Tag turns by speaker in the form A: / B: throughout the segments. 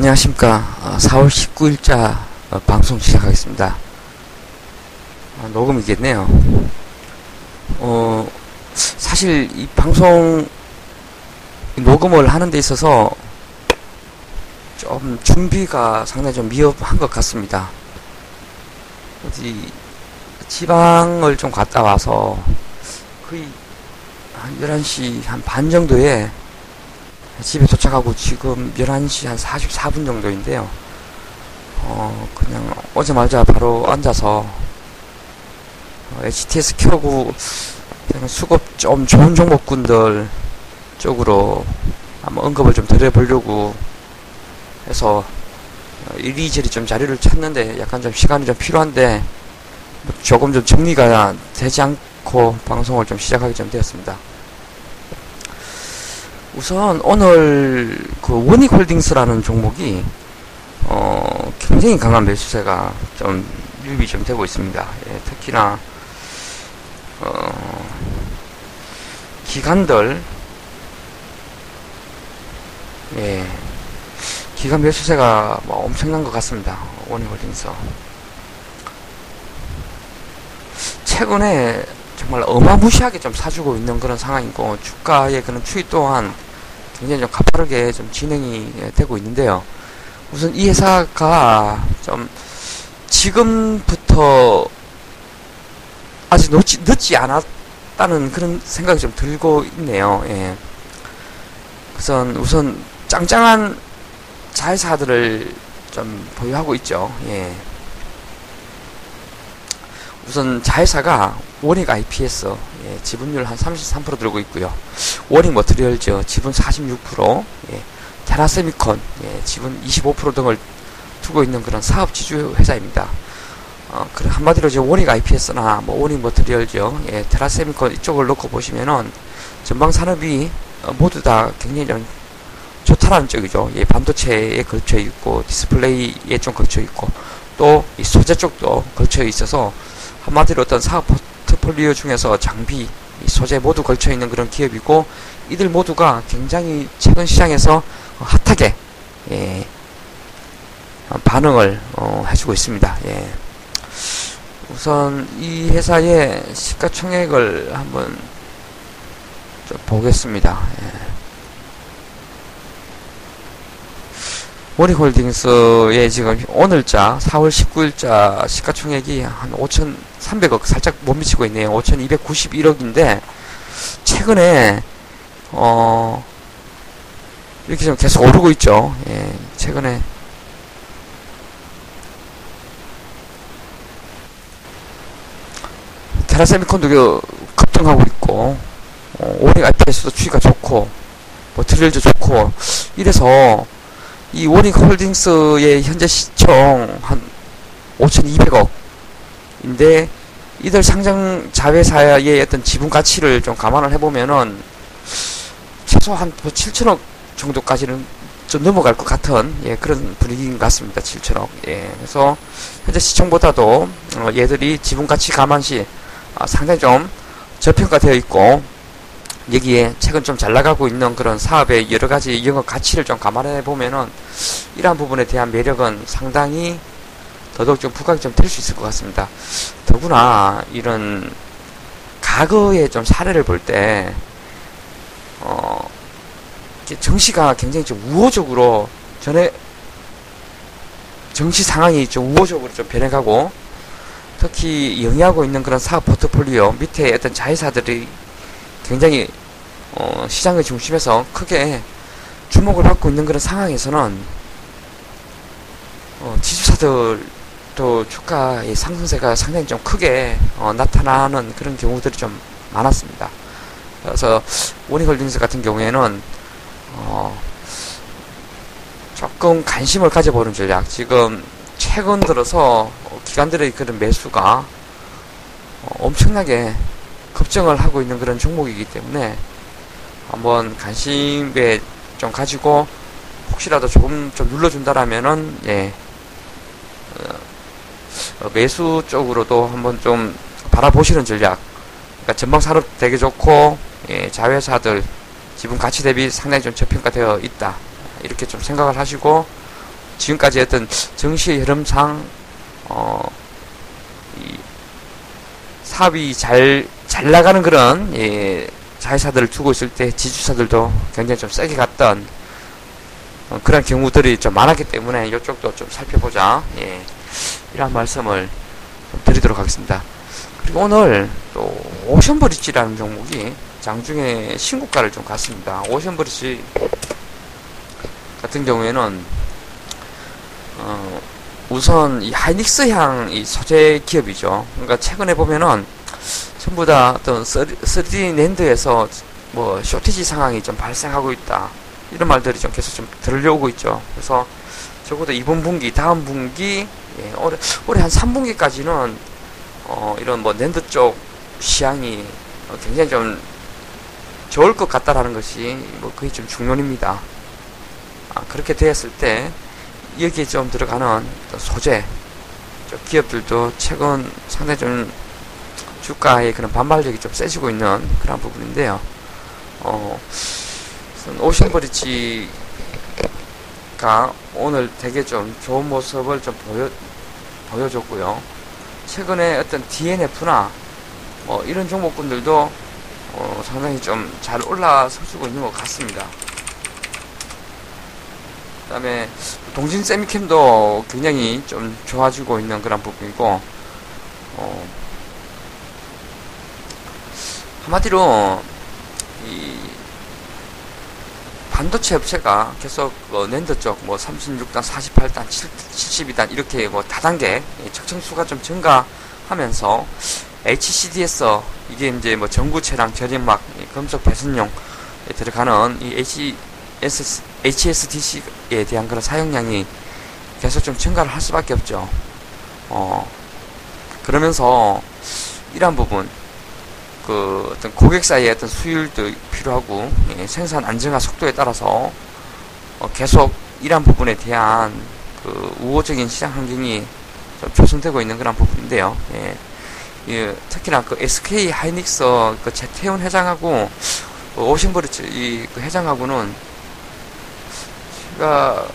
A: 네, 안녕하십니까. 어, 4월 19일자 어, 방송 시작하겠습니다. 아, 녹음이겠네요. 어, 사실 이 방송 녹음을 하는 데 있어서 좀 준비가 상당히 좀 미흡한 것 같습니다. 어디 지방을 좀 갔다 와서 거의 한 11시 한 반 정도에 집에 도착하고 지금 11시 한 44분 정도인데요. 어, 그냥 오자마자 바로 앉아서 어, HTS 켜고 그냥 수급 좀 좋은 종목군들 쪽으로 한번 언급을 좀 드려보려고 해서 어, 이리저리 좀 자료를 찾는데 약간 좀 시간이 좀 필요한데 뭐 조금 좀 정리가 되지 않고 방송을 좀 시작하게 좀 되었습니다. 우선 오늘 그 원익 홀딩스라는 종목이 어 굉장히 강한 매수세가 좀 유입이 좀 되고 있습니다. 예, 특히나 어 기관들 예 기관 매수세가 뭐 엄청난 것 같습니다. 원익 홀딩스 최근에 정말 어마무시하게 좀 사주고 있는 그런 상황이고 주가의 그런 추이 또한 굉장히 좀 가파르게 좀 진행이 되고 있는데요. 우선 이 회사가 좀 지금부터 아직 늦지, 늦지 않았다는 그런 생각이 좀 들고 있네요. 예. 우선 우선 짱짱한 자회사들을 좀 보유하고 있죠. 예. 우선 자회사가 원익 IPS 예, 지분율 한 33% 들고 있고요. 원익 머트리얼즈 지분 46%, 예, 테라세미콘 예, 지분 25% 등을 두고 있는 그런 사업 지주 회사입니다. 어, 그 한마디로 이제 원익 IPS나 뭐 원익 머트리얼즈, 예, 테라세미콘 이쪽을 놓고 보시면은 전방 산업이 어, 모두 다 굉장히 좀 좋다라는 쪽이죠. 예, 반도체에 걸쳐 있고 디스플레이에 좀 걸쳐 있고 또 이 소재 쪽도 걸쳐 있어서 한마디로 어떤 사업 포트폴리오 중에서 장비, 소재 모두 걸쳐 있는 그런 기업이고 이들 모두가 굉장히 최근 시장에서 핫하게 예, 반응을 어, 해주고 있습니다. 예. 우선 이 회사의 시가총액을 한번 좀 보겠습니다. 예. 모리홀딩스의 지금 오늘자 4월 19일자 시가총액이 한 5,300억 살짝 못 미치고 있네요. 5,291억인데 최근에 어 이렇게 좀 계속 오르고 있죠. 예, 최근에 테라세미콘도 급등하고 있고 어, 오릭 IPS도 추이가 좋고 뭐 트릴도 좋고 이래서 이 원익 홀딩스의 현재 시총 한 5,200억인데 이들 상장 자회사의 어떤 지분 가치를 좀 감안을 해보면은 최소 한 7천억 뭐 정도까지는 좀 넘어갈 것 같은 예, 그런 분위기인 것 같습니다. 7천억. 예, 그래서 현재 시총보다도 어, 얘들이 지분 가치 감안 시 어, 상당히 좀 저평가되어 있고 여기에 최근 좀 잘 나가고 있는 그런 사업의 여러 가지 영업 가치를 좀 감안해 보면은 이러한 부분에 대한 매력은 상당히 더더욱 좀 부각이 좀 될 수 있을 것 같습니다. 더구나 이런 과거의 좀 사례를 볼 때, 어, 정시가 굉장히 좀 우호적으로 전에 정시 상황이 좀 우호적으로 좀 변해가고 특히 영위하고 있는 그런 사업 포트폴리오 밑에 어떤 자회사들이 굉장히 어, 시장의 중심에서 크게 주목을 받고 있는 그런 상황에서는 어, 지주사들도 주가의 상승세가 상당히 좀 크게 어, 나타나는 그런 경우들이 좀 많았습니다. 그래서 원익홀딩스 같은 경우에는 어, 조금 관심을 가져보는 전략. 지금 최근 들어서 기관들의 그런 매수가 어, 엄청나게 급증을 하고 있는 그런 종목이기 때문에 한번 관심에 좀 가지고 혹시라도 조금 좀 눌러준다라면은 예 어, 어, 매수 쪽으로도 한번 좀 바라보시는 전략. 그러니까 전방 산업 되게 좋고 예, 자회사들 지분 가치 대비 상당히 좀 저평가되어 있다. 이렇게 좀 생각을 하시고 지금까지 어떤 정시의 흐름상 어, 이 사업이 잘, 잘 나가는 그런, 예, 자회사들을 두고 있을 때 지주사들도 굉장히 좀 세게 갔던 어, 그런 경우들이 좀 많았기 때문에 이쪽도 좀 살펴보자. 예, 이런 말씀을 좀 드리도록 하겠습니다. 그리고 오늘 또 오션브리지라는 종목이 장중에 신고가를 좀 갔습니다. 오션브리지 같은 경우에는 어, 우선 이 하이닉스 향 이 소재 기업이죠. 그러니까 최근에 보면은 전부 다 어떤 3D 랜드에서 뭐 쇼티지 상황이 좀 발생하고 있다. 이런 말들이 좀 계속 좀 들려오고 있죠. 그래서 적어도 이번 분기, 다음 분기, 예, 올해, 올해 한 3분기까지는 어, 이런 뭐 랜드 쪽 시향이 어, 굉장히 좀 좋을 것 같다라는 것이 뭐 거의 좀 중론입니다. 아, 그렇게 되었을 때 여기에 좀 들어가는 소재 기업들도 최근 상당히 좀 주가의 그런 반발력이 좀 세지고 있는 그런 부분인데요. 어, 오션브리지가 오늘 되게 좀 좋은 모습을 좀 보여, 보여줬고요. 최근에 어떤 DNF나 뭐 이런 종목군들도 어, 상당히 좀 잘 올라서주고 있는 것 같습니다. 그 다음에 동진 세미캠도 굉장히 좀 좋아지고 있는 그런 부분이고 어, 한마디로 이 반도체 업체가 계속 어, 낸드 쪽 뭐 36단, 48단, 72단 이렇게 뭐 다단계 적정수가 좀 증가하면서 HCD에서 이게 이제 뭐 전구체랑 절임막 금속 배선용에 들어가는 이 HS, HSDC에 대한 그런 사용량이 계속 좀 증가를 할 수밖에 없죠. 어, 그러면서 이러한 부분, 그 어떤 고객 사이의 어떤 수율도 필요하고 예, 생산 안정화 속도에 따라서 어, 계속 이러한 부분에 대한 그 우호적인 시장 환경이 좀 조성되고 있는 그런 부분인데요. 예. 예, 특히나 그 SK 하이닉스 그 재태훈 회장하고 그 오신버리츠 이 그 회장하고는 제가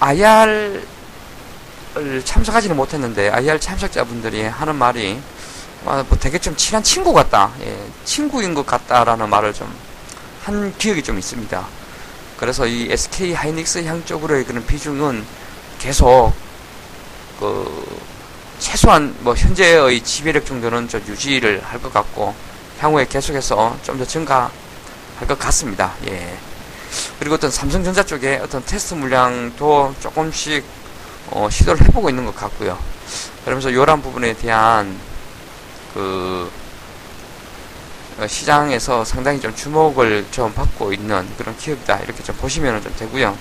A: IR을 참석하지는 못했는데 IR 참석자분들이 하는 말이 아, 뭐 되게 좀 친한 친구 같다. 예, 친구인 것 같다라는 말을 좀 한 기억이 좀 있습니다. 그래서 이 SK 하이닉스 향 쪽으로의 그런 비중은 계속 그 최소한 뭐 현재의 지배력 정도는 좀 유지를 할 것 같고 향후에 계속해서 좀 더 증가할 것 같습니다. 예. 그리고 어떤 삼성전자 쪽에 어떤 테스트 물량도 조금씩 어, 시도를 해보고 있는 것 같고요. 그러면서 이러한 부분에 대한 그 어, 시장에서 상당히 좀 주목을 좀 받고 있는 그런 기업이다 이렇게 좀 보시면 좀 되고요.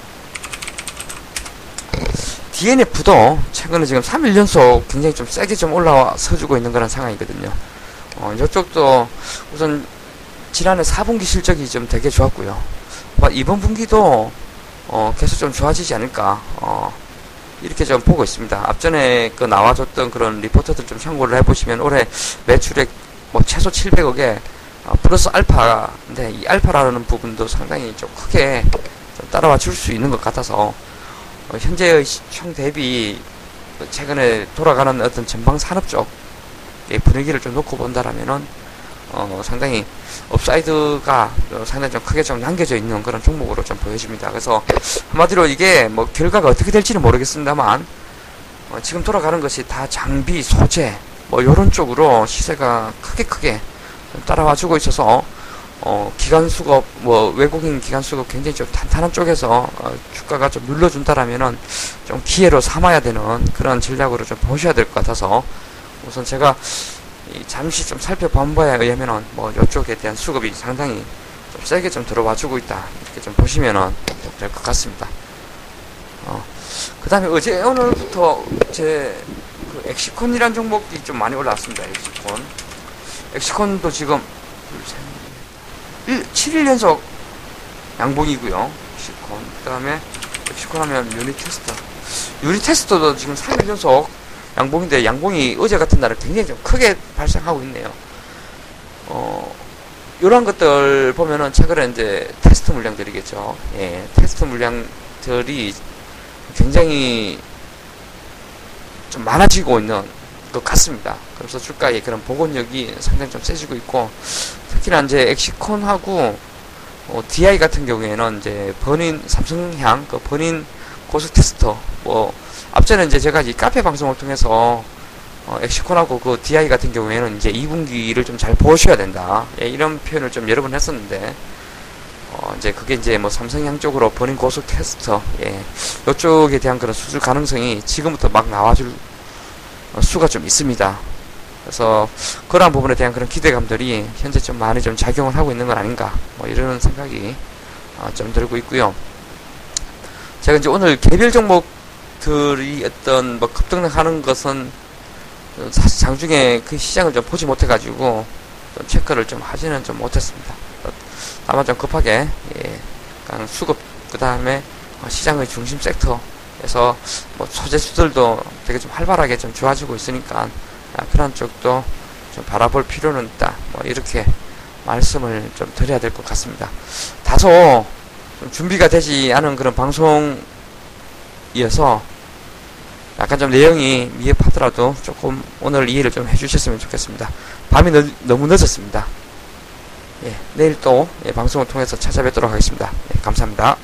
A: DNF도 최근에 지금 3일 연속 굉장히 좀 세게 좀 올라와 서주고 있는 그런 상황이거든요. 어, 이쪽도 우선 지난해 4분기 실적이 좀 되게 좋았고요. 이번 분기도 어, 계속 좀 좋아지지 않을까 어, 이렇게 좀 보고 있습니다. 앞전에 그 나와줬던 그런 리포트들 좀 참고를 해보시면 올해 매출액 뭐 최소 700억에 어, 플러스 알파인데 이 알파라는 부분도 상당히 좀 크게 좀 따라와 줄 수 있는 것 같아서 어, 현재의 시총 대비 최근에 돌아가는 어떤 전방 산업 쪽의 분위기를 좀 놓고 본다라면은 어, 상당히 upside가 상당히 좀 크게 좀 남겨져 있는 그런 종목으로 좀 보여집니다. 그래서 한마디로 이게 뭐 결과가 어떻게 될지는 모르겠습니다만 어, 지금 돌아가는 것이 다 장비, 소재 뭐 이런 쪽으로 시세가 크게 크게 따라와 주고 있어서 어, 기관 수급, 뭐, 외국인 기관 수급 굉장히 좀 탄탄한 쪽에서, 어, 주가가 좀 눌러준다라면은, 좀 기회로 삼아야 되는 그런 전략으로 좀 보셔야 될 것 같아서, 우선 제가, 잠시 좀 살펴본 바에 의하면은, 뭐, 이쪽에 대한 수급이 상당히 좀 세게 좀 들어와 주고 있다. 이렇게 좀 보시면은 될 것 같습니다. 어, 그 다음에 어제, 오늘부터 제, 그 엑시콘이란 종목이 좀 많이 올라왔습니다. 엑시콘. 엑시콘도 지금, 둘, 셋, 1, 7일 연속 양봉이고요. 엑시콘. 그 다음에 엑시콘 하면. 유니테스트도 지금 3일 연속 양봉인데 양봉이 어제 같은 날에 굉장히 좀 크게 발생하고 있네요. 어, 요런 것들 보면은 최근에 이제 테스트 물량들이겠죠. 예, 테스트 물량들이 굉장히 좀 많아지고 있는 것 같습니다. 그래서 주가의 그런 복원력이 상당히 좀 세지고 있고 특히나 이제 엑시콘하고 어, DI 같은 경우에는 이제 번인 삼성향 그 번인 고속 테스터 뭐 앞전에 제가 이 카페 방송을 통해서 어, 엑시콘하고 그 DI 같은 경우에는 이제 2분기를 좀 잘 보셔야 된다. 예, 이런 표현을 좀 여러 번 했었는데 어, 이제 그게 이제 뭐 삼성향 쪽으로 번인 고속 테스터 예, 이쪽에 대한 그런 수출 가능성이 지금부터 막 나와줄 어, 수가 좀 있습니다. 그래서 그러한 부분에 대한 그런 기대감들이 현재 좀 많이 좀 작용을 하고 있는 건 아닌가 뭐 이런 생각이 어, 좀 들고 있고요. 제가 이제 오늘 개별 종목 들이 어떤 뭐 급등하는 것은 사실 장중에 그 시장을 좀 보지 못해가지고 좀 체크를 좀 하지는 좀 못했습니다. 다만 좀 급하게 예, 수급 그 다음에 시장의 중심 섹터에서 뭐 소재수들도 되게 좀 활발하게 좀 좋아지고 있으니까 아, 그런 쪽도 좀 바라볼 필요는 있다. 뭐 이렇게 말씀을 좀 드려야 될 것 같습니다. 다소 좀 준비가 되지 않은 그런 방송이어서 약간 좀 내용이 미흡하더라도 조금 오늘 이해를 좀 해주셨으면 좋겠습니다. 밤이 너, 너무 늦었습니다. 예, 내일 또 예, 방송을 통해서 찾아뵙도록 하겠습니다. 예, 감사합니다.